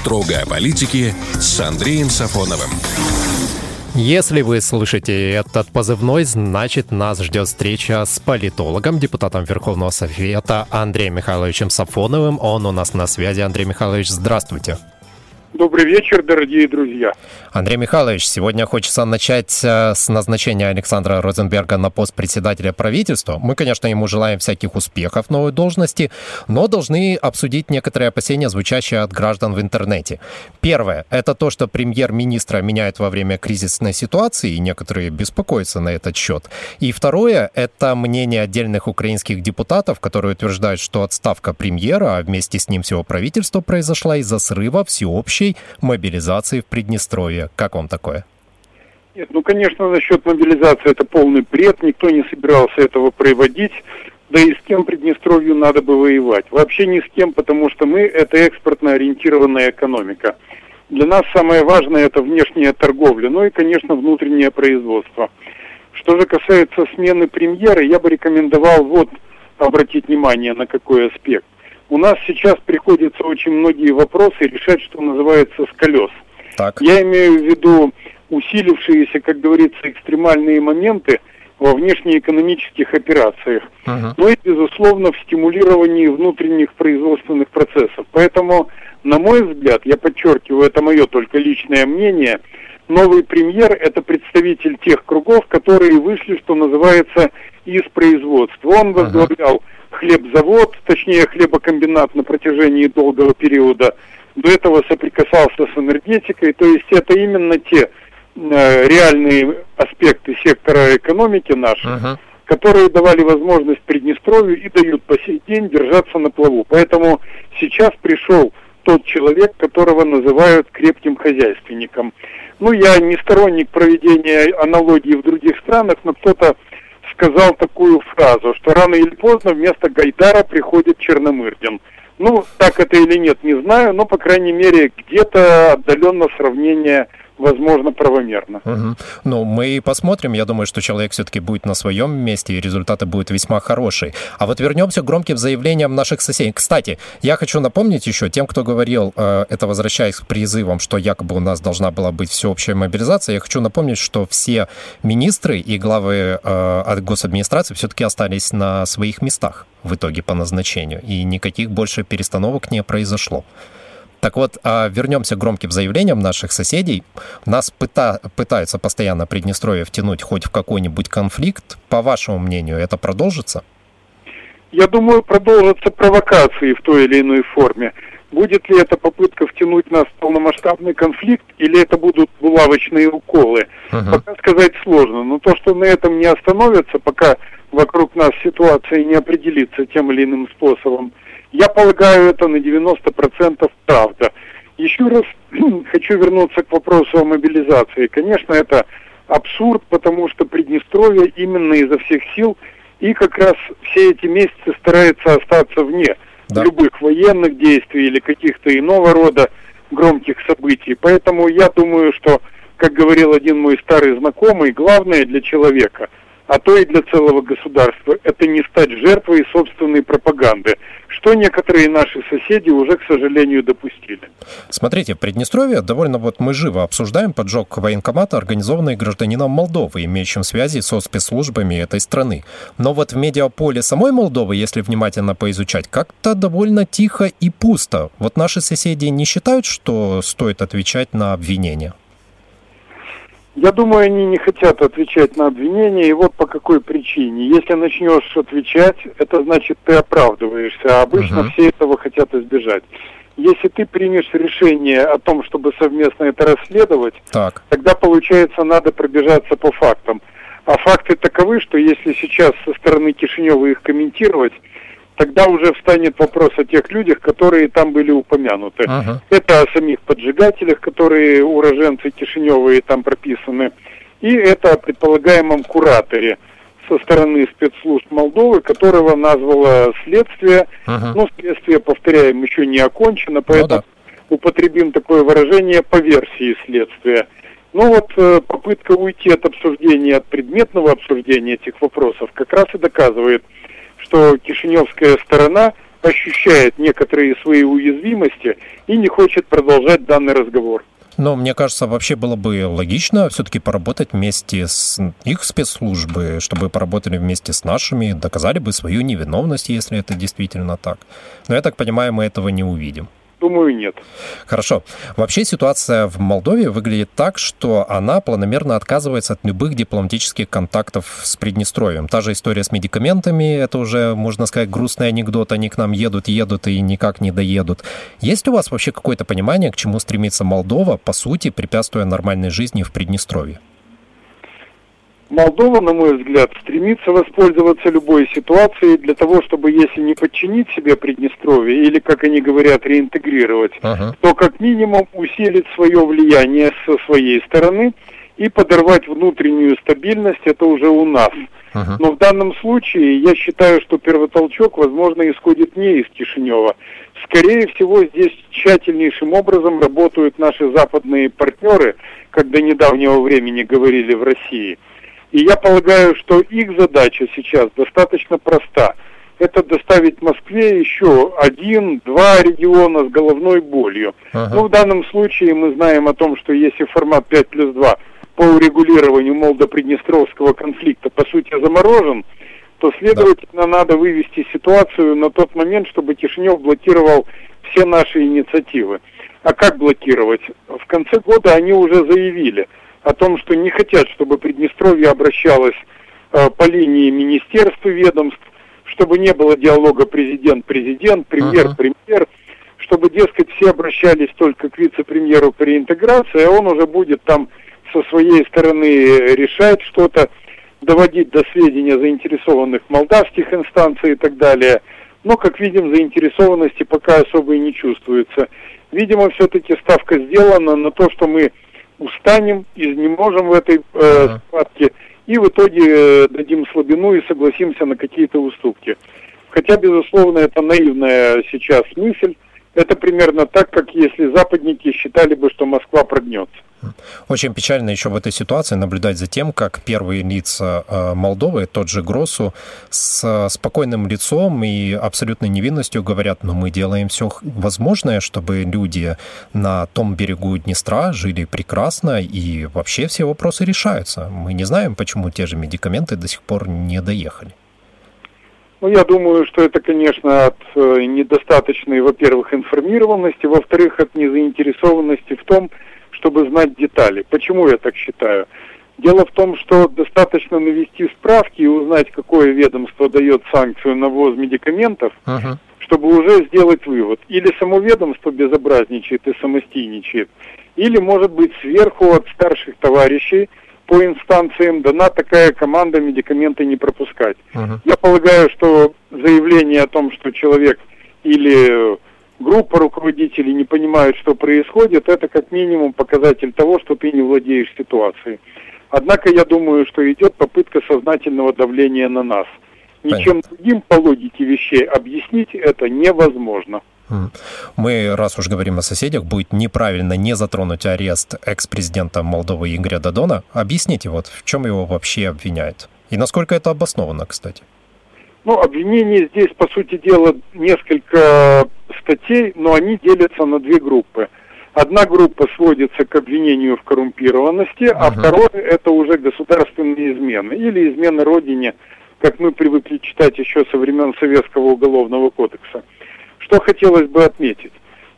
Строго о политике с Андреем Сафоновым. Если вы слышите этот позывной, значит нас ждет встреча с политологом, депутатом Верховного Совета Андреем Михайловичем Сафоновым. Он у нас на связи. Андрей Михайлович, здравствуйте. Добрый вечер, дорогие друзья. Андрей Михайлович, сегодня хочется начать э, с назначения Александра Розенберга на пост председателя правительства. Мы, конечно, ему желаем всяких успехов в новой должности, но должны обсудить некоторые опасения, звучащие от граждан в интернете. Первое – это то, что премьер-министра меняют во время кризисной ситуации, и некоторые беспокоятся на этот счет. И второе – это мнение отдельных украинских депутатов, которые утверждают, что отставка премьера, а вместе с ним всего правительства произошла из-за срыва всеобщей мобилизации в Приднестровье. Как вам такое? Нет, ну, конечно, насчет мобилизации это полный бред. Никто не собирался этого проводить. Да и с кем Приднестровью надо бы воевать? Вообще ни с кем, потому что мы – это экспортно ориентированная экономика. Для нас самое важное – это внешняя торговля, ну и, конечно, внутреннее производство. Что же касается смены премьера, я бы рекомендовал вот обратить внимание на какой аспект. У нас сейчас приходится очень многие вопросы решать, что называется, с колес – так. Я имею в виду усилившиеся, как говорится, экстремальные моменты во внешнеэкономических операциях. Uh-huh. Ну и, безусловно, в стимулировании внутренних производственных процессов. Поэтому, на мой взгляд, я подчеркиваю, это мое только личное мнение, новый премьер – это представитель тех кругов, которые вышли, что называется, из производства. Он возглавлял uh-huh. Хлебзавод, точнее хлебокомбинат на протяжении долгого периода – до этого соприкасался с энергетикой, то есть это именно те э, реальные аспекты сектора экономики нашей, uh-huh. которые давали возможность Приднестровью и дают по сей день держаться на плаву. Поэтому сейчас пришел тот человек, которого называют крепким хозяйственником. Ну, я не сторонник проведения аналогии в других странах, но кто-то сказал такую фразу, что рано или поздно вместо Гайдара приходит Черномырдин. Ну, так это или нет, не знаю, но, по крайней мере, где-то отдаленно сравнение возможно, правомерно. Угу. Ну, мы посмотрим. Я думаю, что человек все-таки будет на своем месте, и результаты будут весьма хорошие. А вот вернемся к громким заявлениям наших соседей. Кстати, я хочу напомнить еще тем, кто говорил, э, это возвращаясь к призывам, что якобы у нас должна была быть всеобщая мобилизация, я хочу напомнить, что все министры и главы э, от госадминистрации все-таки остались на своих местах в итоге по назначению, и никаких больше перестановок не произошло. Так вот, а вернемся к громким заявлениям наших соседей. Нас пыта, пытаются постоянно Приднестровье втянуть хоть в какой-нибудь конфликт. По вашему мнению, это продолжится? Я думаю, продолжатся провокации в той или иной форме. Будет ли это попытка втянуть нас в полномасштабный конфликт, или это будут булавочные уколы? Uh-huh. Пока сказать сложно. Но то, что на этом не остановится, пока вокруг нас ситуация не определится тем или иным способом, я полагаю, это на 90% правда. Еще раз хочу вернуться к вопросу о мобилизации. Конечно, это абсурд, потому что Приднестровье именно изо всех сил и как раз все эти месяцы старается остаться вне да. любых военных действий или каких-то иного рода громких событий. Поэтому я думаю, что, как говорил один мой старый знакомый, главное для человека – а то и для целого государства, это не стать жертвой собственной пропаганды, что некоторые наши соседи уже, к сожалению, допустили. Смотрите, Приднестровье довольно вот мы живо обсуждаем поджог военкомата, организованный гражданином Молдовы, имеющим связи со спецслужбами этой страны. Но вот в медиаполе самой Молдовы, если внимательно поизучать, как-то довольно тихо и пусто. Вот наши соседи не считают, что стоит отвечать на обвинения? Я думаю, они не хотят отвечать на обвинения, и вот по какой причине. Если начнешь отвечать, это значит, ты оправдываешься, а обычно uh-huh. все этого хотят избежать. Если ты примешь решение о том, чтобы совместно это расследовать, так. тогда, получается, надо пробежаться по фактам. А факты таковы, что если сейчас со стороны Кишинева их комментировать, тогда уже встанет вопрос о тех людях, которые там были упомянуты. Ага. Это о самих поджигателях, которые уроженцы Кишинева и там прописаны, и это о предполагаемом кураторе со стороны спецслужб Молдовы, которого назвало следствие. Ага. Ну, следствие, повторяем, еще не окончено, поэтому ну, да. употребим такое выражение по версии следствия. Ну вот э, попытка уйти от обсуждения, от предметного обсуждения этих вопросов как раз и доказывает, что кишиневская сторона ощущает некоторые свои уязвимости и не хочет продолжать данный разговор. Но мне кажется, вообще было бы логично все-таки поработать вместе с их спецслужбы, чтобы поработали вместе с нашими, доказали бы свою невиновность, если это действительно так. Но я так понимаю, мы этого не увидим. Думаю, нет. Хорошо. Вообще ситуация в Молдове выглядит так, что она планомерно отказывается от любых дипломатических контактов с Приднестровьем. Та же история с медикаментами, это уже, можно сказать, грустный анекдот. Они к нам едут, едут и никак не доедут. Есть у вас вообще какое-то понимание, к чему стремится Молдова, по сути, препятствуя нормальной жизни в Приднестровье? Молдова, на мой взгляд, стремится воспользоваться любой ситуацией для того, чтобы, если не подчинить себе Приднестровье, или, как они говорят, реинтегрировать, uh-huh. то как минимум усилить свое влияние со своей стороны и подорвать внутреннюю стабильность, это уже у нас. Uh-huh. Но в данном случае я считаю, что первотолчок, возможно, исходит не из Кишинева. Скорее всего, здесь тщательнейшим образом работают наши западные партнеры, как до недавнего времени говорили в России – и я полагаю, что их задача сейчас достаточно проста. Это доставить Москве еще один-два региона с головной болью. Ага. Ну, в данном случае мы знаем о том, что если формат 5 плюс 2 по урегулированию Молдо-Приднестровского конфликта по сути заморожен, то, следовательно, да. надо вывести ситуацию на тот момент, чтобы Кишинев блокировал все наши инициативы. А как блокировать? В конце года они уже заявили – о том, что не хотят, чтобы Приднестровье обращалось э, по линии министерств и ведомств, чтобы не было диалога президент-президент, премьер-премьер, чтобы, дескать, все обращались только к вице-премьеру по реинтеграции, а он уже будет там со своей стороны решать что-то, доводить до сведения заинтересованных молдавских инстанций и так далее. Но, как видим, заинтересованности пока особо и не чувствуется. Видимо, все-таки ставка сделана на то, что мы устанем, изнеможем в этой э, схватке и в итоге э, дадим слабину и согласимся на какие-то уступки. Хотя, безусловно, это наивная сейчас мысль. Это примерно так, как если западники считали бы, что Москва прогнется. Очень печально еще в этой ситуации наблюдать за тем, как первые лица э, Молдовы, тот же Гросу, с спокойным лицом и абсолютной невинностью говорят, ну мы делаем все возможное, чтобы люди на том берегу Днестра жили прекрасно и вообще все вопросы решаются. Мы не знаем, почему те же медикаменты до сих пор не доехали. Ну, я думаю, что это, конечно, от э, недостаточной, во-первых, информированности, во-вторых, от незаинтересованности в том, чтобы знать детали. Почему я так считаю? Дело в том, что достаточно навести справки и узнать, какое ведомство дает санкцию на ввоз медикаментов, uh-huh. чтобы уже сделать вывод. Или само ведомство безобразничает и самостийничает, или, может быть, сверху от старших товарищей по инстанциям дана такая команда медикаменты не пропускать. Uh-huh. Я полагаю, что заявление о том, что человек или группа руководителей не понимают, что происходит, это как минимум показатель того, что ты не владеешь ситуацией. Однако я думаю, что идет попытка сознательного давления на нас. Ничем Понятно. другим по логике вещей объяснить это невозможно. Мы, раз уж говорим о соседях, будет неправильно не затронуть арест экс-президента Молдовы Игоря Дадона. Объясните, вот в чем его вообще обвиняют? И насколько это обосновано, кстати? Ну, обвинений здесь, по сути дела, несколько статей, но они делятся на две группы. Одна группа сводится к обвинению в коррумпированности, uh-huh. а второе это уже государственные измены или измены родине, как мы привыкли читать еще со времен Советского уголовного кодекса. Что хотелось бы отметить?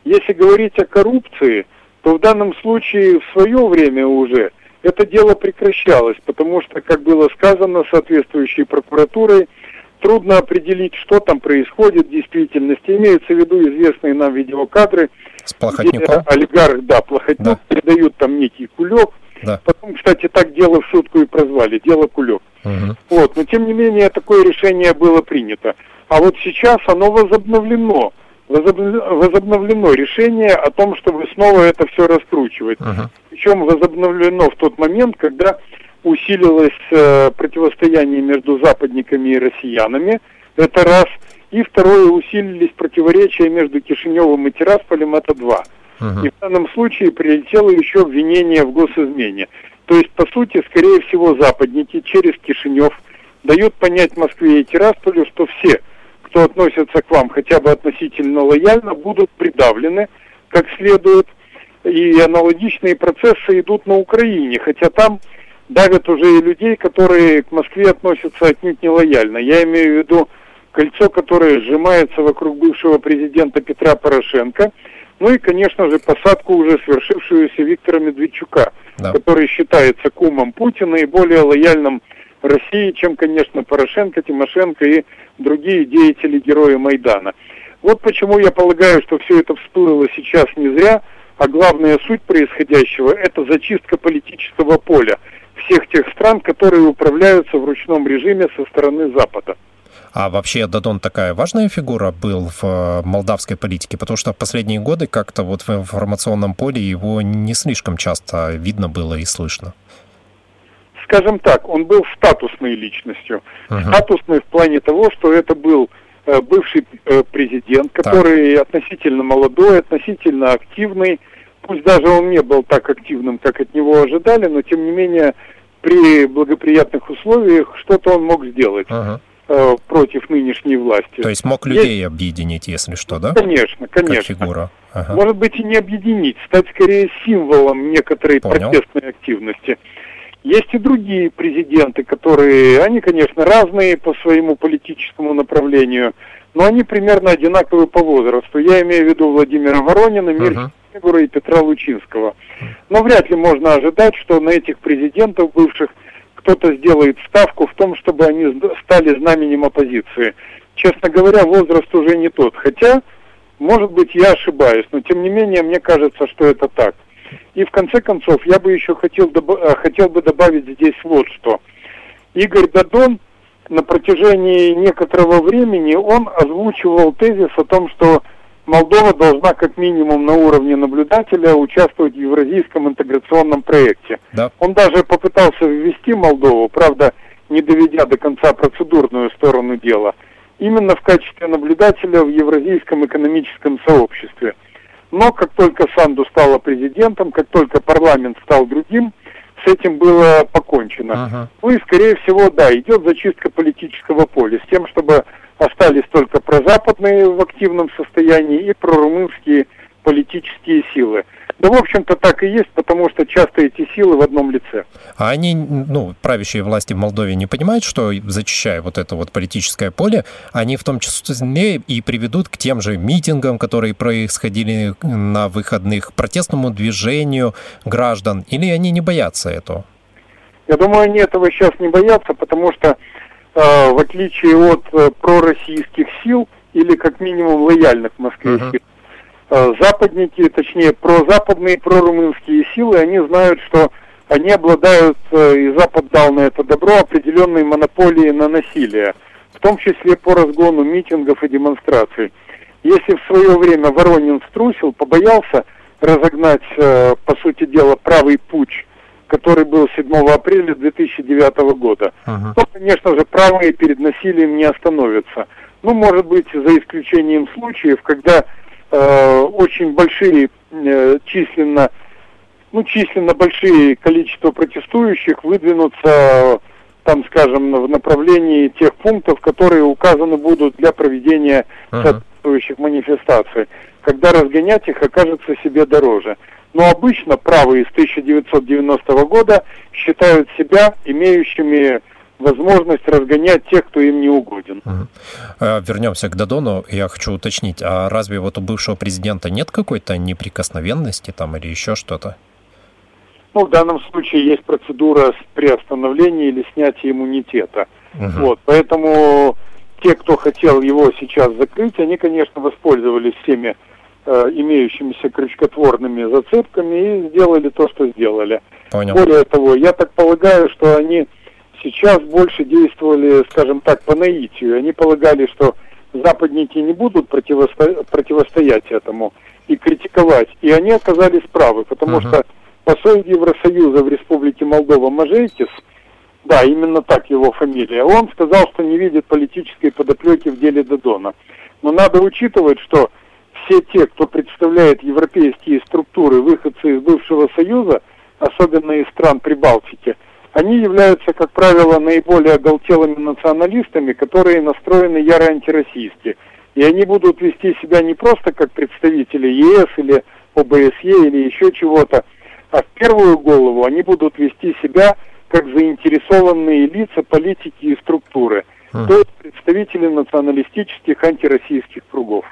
Если говорить о коррупции, то в данном случае в свое время уже это дело прекращалось, потому что, как было сказано соответствующей прокуратурой, трудно определить, что там происходит в действительности. Имеются в виду известные нам видеокадры, С где олигарх, да, Плохотнюк, да. передают там некий кулек. Да. Потом, кстати, так дело в шутку и прозвали, дело кулек. Угу. Вот, но тем не менее такое решение было принято. А вот сейчас оно возобновлено. Возобновлено решение о том, чтобы снова это все раскручивать. Угу. Причем возобновлено в тот момент, когда усилилось э, противостояние между западниками и россиянами, это раз. И второе, усилились противоречия между Кишиневым и Тирасполем, это два. Uh-huh. И в данном случае прилетело еще обвинение в госизмене. То есть, по сути, скорее всего, западники через Кишинев дают понять Москве и Тирасполю, что все, кто относится к вам хотя бы относительно лояльно, будут придавлены как следует. И аналогичные процессы идут на Украине, хотя там давят уже и людей, которые к Москве относятся отнюдь не лояльно. Я имею в виду кольцо, которое сжимается вокруг бывшего президента Петра Порошенко, ну и, конечно же, посадку уже свершившуюся Виктора Медведчука, да. который считается кумом Путина и более лояльным России, чем, конечно, Порошенко, Тимошенко и другие деятели герои Майдана. Вот почему я полагаю, что все это всплыло сейчас не зря, а главная суть происходящего – это зачистка политического поля всех тех стран, которые управляются в ручном режиме со стороны Запада. А вообще Дадон такая важная фигура был в э, молдавской политике, потому что в последние годы как-то вот в информационном поле его не слишком часто видно было и слышно скажем так, он был статусной личностью. Uh-huh. Статусной в плане того, что это был э, бывший э, президент, который так. относительно молодой, относительно активный. Пусть даже он не был так активным, как от него ожидали, но тем не менее при благоприятных условиях что-то он мог сделать. Uh-huh против нынешней власти. То есть мог людей есть... объединить, если что, да? Конечно, конечно. Как фигура. Ага. Может быть и не объединить, стать скорее символом некоторой Понял. протестной активности. Есть и другие президенты, которые, они, конечно, разные по своему политическому направлению, но они примерно одинаковые по возрасту. Я имею в виду Владимира Воронина, Мир uh-huh. и Петра Лучинского. Но вряд ли можно ожидать, что на этих президентов бывших кто-то сделает ставку в том, чтобы они стали знаменем оппозиции. Честно говоря, возраст уже не тот. Хотя, может быть, я ошибаюсь, но тем не менее, мне кажется, что это так. И в конце концов, я бы еще хотел, э, хотел бы добавить здесь вот что. Игорь Дадон на протяжении некоторого времени он озвучивал тезис о том, что Молдова должна как минимум на уровне наблюдателя участвовать в евразийском интеграционном проекте. Да. Он даже попытался ввести Молдову, правда, не доведя до конца процедурную сторону дела, именно в качестве наблюдателя в евразийском экономическом сообществе. Но как только Санду стала президентом, как только парламент стал другим, с этим было покончено. Ага. Ну и, скорее всего, да, идет зачистка политического поля с тем, чтобы остались только прозападные в активном состоянии и прорумынские политические силы. Да, в общем-то, так и есть, потому что часто эти силы в одном лице. А они, ну, правящие власти в Молдове не понимают, что, зачищая вот это вот политическое поле, они в том числе и приведут к тем же митингам, которые происходили на выходных, протестному движению граждан, или они не боятся этого? Я думаю, они этого сейчас не боятся, потому что, в отличие от э, пророссийских сил, или как минимум лояльных Москве uh-huh. Э, западники, точнее прозападные, прорумынские силы, они знают, что они обладают, э, и Запад дал на это добро, определенной монополией на насилие, в том числе по разгону митингов и демонстраций. Если в свое время Воронин струсил, побоялся разогнать, э, по сути дела, правый путь, который был 7 апреля 2009 года, uh-huh. то, конечно же, правые перед насилием не остановятся. Ну, может быть, за исключением случаев, когда Э, очень большие э, численно, ну, численно большие количество протестующих выдвинутся, там, скажем, в направлении тех пунктов, которые указаны будут для проведения uh-huh. соответствующих манифестаций, когда разгонять их окажется себе дороже. Но обычно правые с 1990 года считают себя имеющими возможность разгонять тех, кто им не угоден. Угу. Вернемся к Дадону. Я хочу уточнить, а разве вот у бывшего президента нет какой-то неприкосновенности там или еще что-то? Ну, в данном случае есть процедура приостановления или снятия иммунитета. Угу. Вот, поэтому те, кто хотел его сейчас закрыть, они, конечно, воспользовались всеми э, имеющимися крючкотворными зацепками и сделали то, что сделали. Понял. Более того, я так полагаю, что они сейчас больше действовали, скажем так, по наитию. Они полагали, что западники не будут противосто... противостоять этому и критиковать. И они оказались правы, потому uh-huh. что посол Евросоюза в Республике Молдова Мажейтис, да, именно так его фамилия, он сказал, что не видит политической подоплеки в деле Додона. Но надо учитывать, что все те, кто представляет европейские структуры, выходцы из бывшего Союза, особенно из стран Прибалтики, они являются, как правило, наиболее оголтелыми националистами, которые настроены яро антироссийски. И они будут вести себя не просто как представители ЕС или ОБСЕ или еще чего-то, а в первую голову они будут вести себя как заинтересованные лица политики и структуры, mm. то есть представители националистических антироссийских кругов.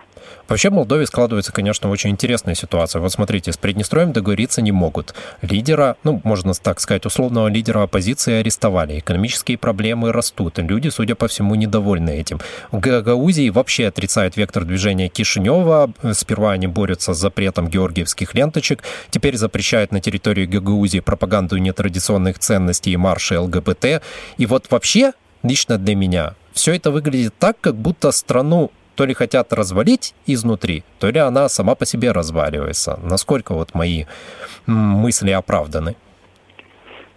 Вообще в Молдове складывается, конечно, очень интересная ситуация. Вот смотрите, с Приднестровьем договориться не могут. Лидера, ну, можно так сказать, условного лидера оппозиции арестовали. Экономические проблемы растут. Люди, судя по всему, недовольны этим. Гагаузии вообще отрицают вектор движения Кишинева. Сперва они борются с запретом георгиевских ленточек. Теперь запрещают на территории Гагаузии пропаганду нетрадиционных ценностей и марши ЛГБТ. И вот вообще, лично для меня, все это выглядит так, как будто страну то ли хотят развалить изнутри, то ли она сама по себе разваливается. Насколько вот мои мысли оправданы?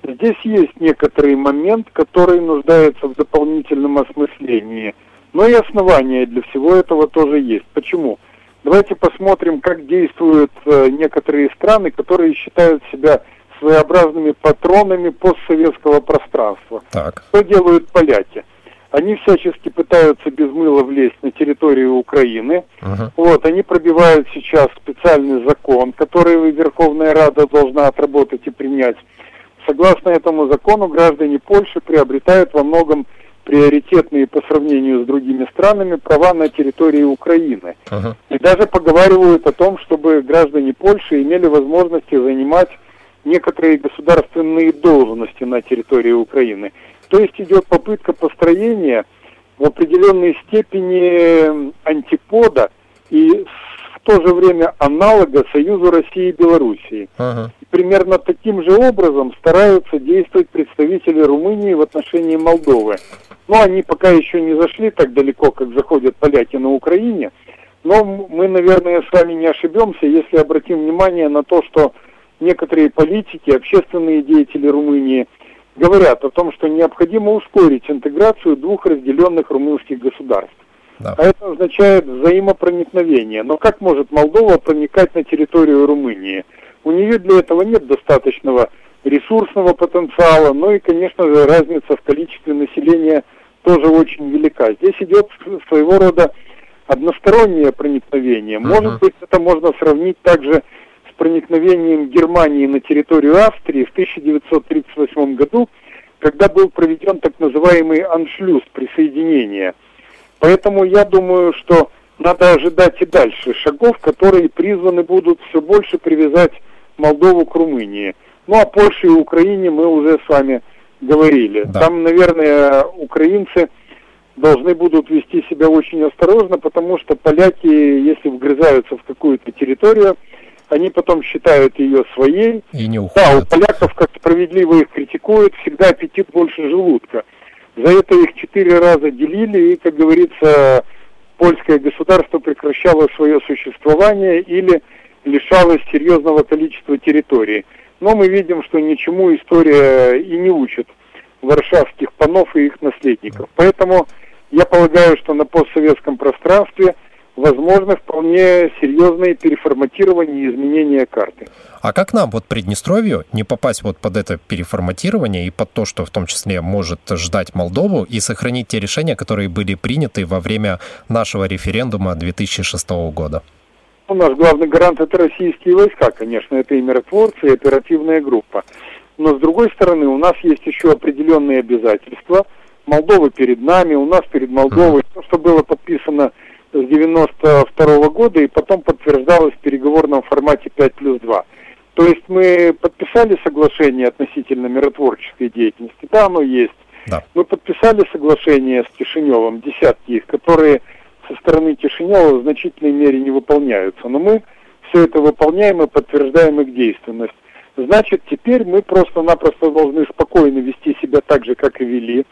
Здесь есть некоторый момент, который нуждается в дополнительном осмыслении. Но и основания для всего этого тоже есть. Почему? Давайте посмотрим, как действуют э, некоторые страны, которые считают себя своеобразными патронами постсоветского пространства. Так. Что делают поляки? Они всячески пытаются без мыла влезть на территорию Украины. Uh-huh. Вот, они пробивают сейчас специальный закон, который Верховная Рада должна отработать и принять. Согласно этому закону, граждане Польши приобретают во многом приоритетные по сравнению с другими странами права на территории Украины. Uh-huh. И даже поговаривают о том, чтобы граждане Польши имели возможности занимать некоторые государственные должности на территории Украины. То есть идет попытка построения в определенной степени антипода и в то же время аналога Союзу России и Белоруссии. Ага. Примерно таким же образом стараются действовать представители Румынии в отношении Молдовы. Но они пока еще не зашли так далеко, как заходят поляки на Украине. Но мы, наверное, с вами не ошибемся, если обратим внимание на то, что некоторые политики, общественные деятели Румынии – говорят о том, что необходимо ускорить интеграцию двух разделенных румынских государств. Да. А это означает взаимопроникновение. Но как может Молдова проникать на территорию Румынии? У нее для этого нет достаточного ресурсного потенциала, ну и, конечно же, разница в количестве населения тоже очень велика. Здесь идет своего рода одностороннее проникновение. Может быть, это можно сравнить также проникновением Германии на территорию Австрии в 1938 году, когда был проведен так называемый аншлюз присоединения. Поэтому я думаю, что надо ожидать и дальше шагов, которые призваны будут все больше привязать Молдову к Румынии. Ну а Польше и Украине мы уже с вами говорили. Да. Там, наверное, украинцы должны будут вести себя очень осторожно, потому что поляки, если вгрызаются в какую-то территорию, они потом считают ее своей. И не уходят. Да, у поляков, как справедливо их критикуют, всегда аппетит больше желудка. За это их четыре раза делили, и, как говорится, польское государство прекращало свое существование или лишалось серьезного количества территории. Но мы видим, что ничему история и не учит варшавских панов и их наследников. Поэтому я полагаю, что на постсоветском пространстве – возможно вполне серьезные переформатирования и изменения карты. А как нам, вот Приднестровью, не попасть вот под это переформатирование и под то, что в том числе может ждать Молдову, и сохранить те решения, которые были приняты во время нашего референдума 2006 года? Ну, наш главный гарант это российские войска, конечно, это и миротворцы, и оперативная группа. Но с другой стороны, у нас есть еще определенные обязательства. Молдова перед нами, у нас перед Молдовой. То, что было подписано с 92 года и потом подтверждалось в переговорном формате 5 плюс 2. То есть мы подписали соглашение относительно миротворческой деятельности, да, оно есть. Да. Мы подписали соглашение с Кишиневым, десятки их, которые со стороны Кишинева в значительной мере не выполняются. Но мы все это выполняем и подтверждаем их действенность. Значит, теперь мы просто-напросто должны спокойно вести себя так же, как и вели.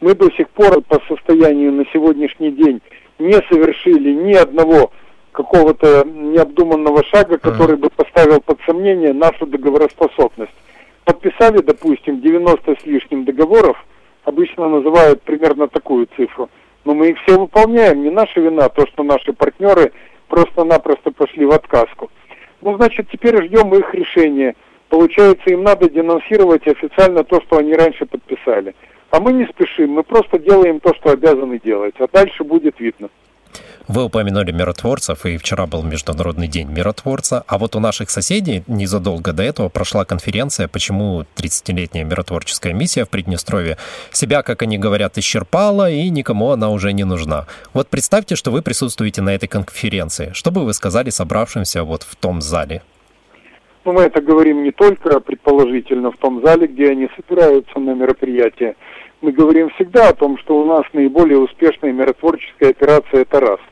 Мы до сих пор по состоянию на сегодняшний день не совершили ни одного какого-то необдуманного шага, который бы поставил под сомнение нашу договороспособность. Подписали, допустим, 90 с лишним договоров, обычно называют примерно такую цифру, но мы их все выполняем, не наша вина то, что наши партнеры просто-напросто пошли в отказку. Ну, значит, теперь ждем их решения. Получается, им надо денонсировать официально то, что они раньше подписали. А мы не спешим, мы просто делаем то, что обязаны делать, а дальше будет видно. Вы упомянули миротворцев, и вчера был Международный день миротворца. А вот у наших соседей незадолго до этого прошла конференция, почему 30-летняя миротворческая миссия в Приднестровье себя, как они говорят, исчерпала, и никому она уже не нужна. Вот представьте, что вы присутствуете на этой конференции. Что бы вы сказали собравшимся вот в том зале? Ну, мы это говорим не только предположительно в том зале, где они собираются на мероприятие. Мы говорим всегда о том, что у нас наиболее успешная миротворческая операция – это раз –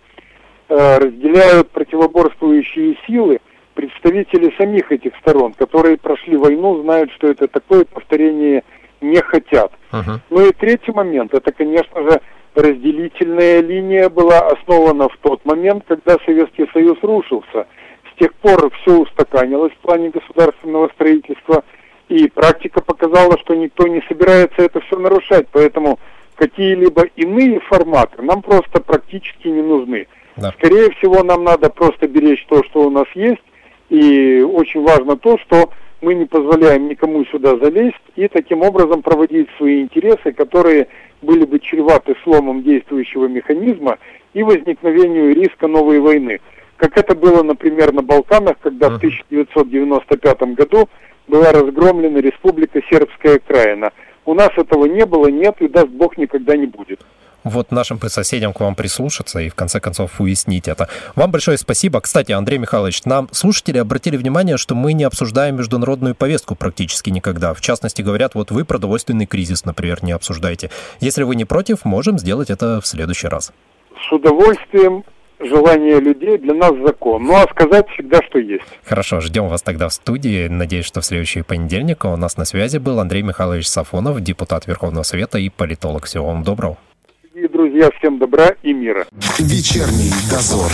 Э, разделяют противоборствующие силы представители самих этих сторон, которые прошли войну, знают, что это такое повторение не хотят. Uh-huh. Ну и третий момент, это, конечно же, разделительная линия была основана в тот момент, когда Советский Союз рушился. С тех пор все устаканилось в плане государственного строительства, и практика показала, что никто не собирается это все нарушать, поэтому какие-либо иные форматы нам просто практически не нужны. Да. Скорее всего, нам надо просто беречь то, что у нас есть. И очень важно то, что мы не позволяем никому сюда залезть и таким образом проводить свои интересы, которые были бы чреваты сломом действующего механизма и возникновению риска новой войны. Как это было, например, на Балканах, когда в 1995 году была разгромлена Республика Сербская Краина. У нас этого не было, нет и даст Бог никогда не будет вот нашим соседям к вам прислушаться и в конце концов уяснить это. Вам большое спасибо. Кстати, Андрей Михайлович, нам слушатели обратили внимание, что мы не обсуждаем международную повестку практически никогда. В частности, говорят, вот вы продовольственный кризис, например, не обсуждаете. Если вы не против, можем сделать это в следующий раз. С удовольствием желание людей для нас закон. Ну а сказать всегда, что есть. Хорошо, ждем вас тогда в студии. Надеюсь, что в следующий понедельник у нас на связи был Андрей Михайлович Сафонов, депутат Верховного Совета и политолог. Всего вам доброго. Дорогие друзья, всем добра и мира. Вечерний дозор.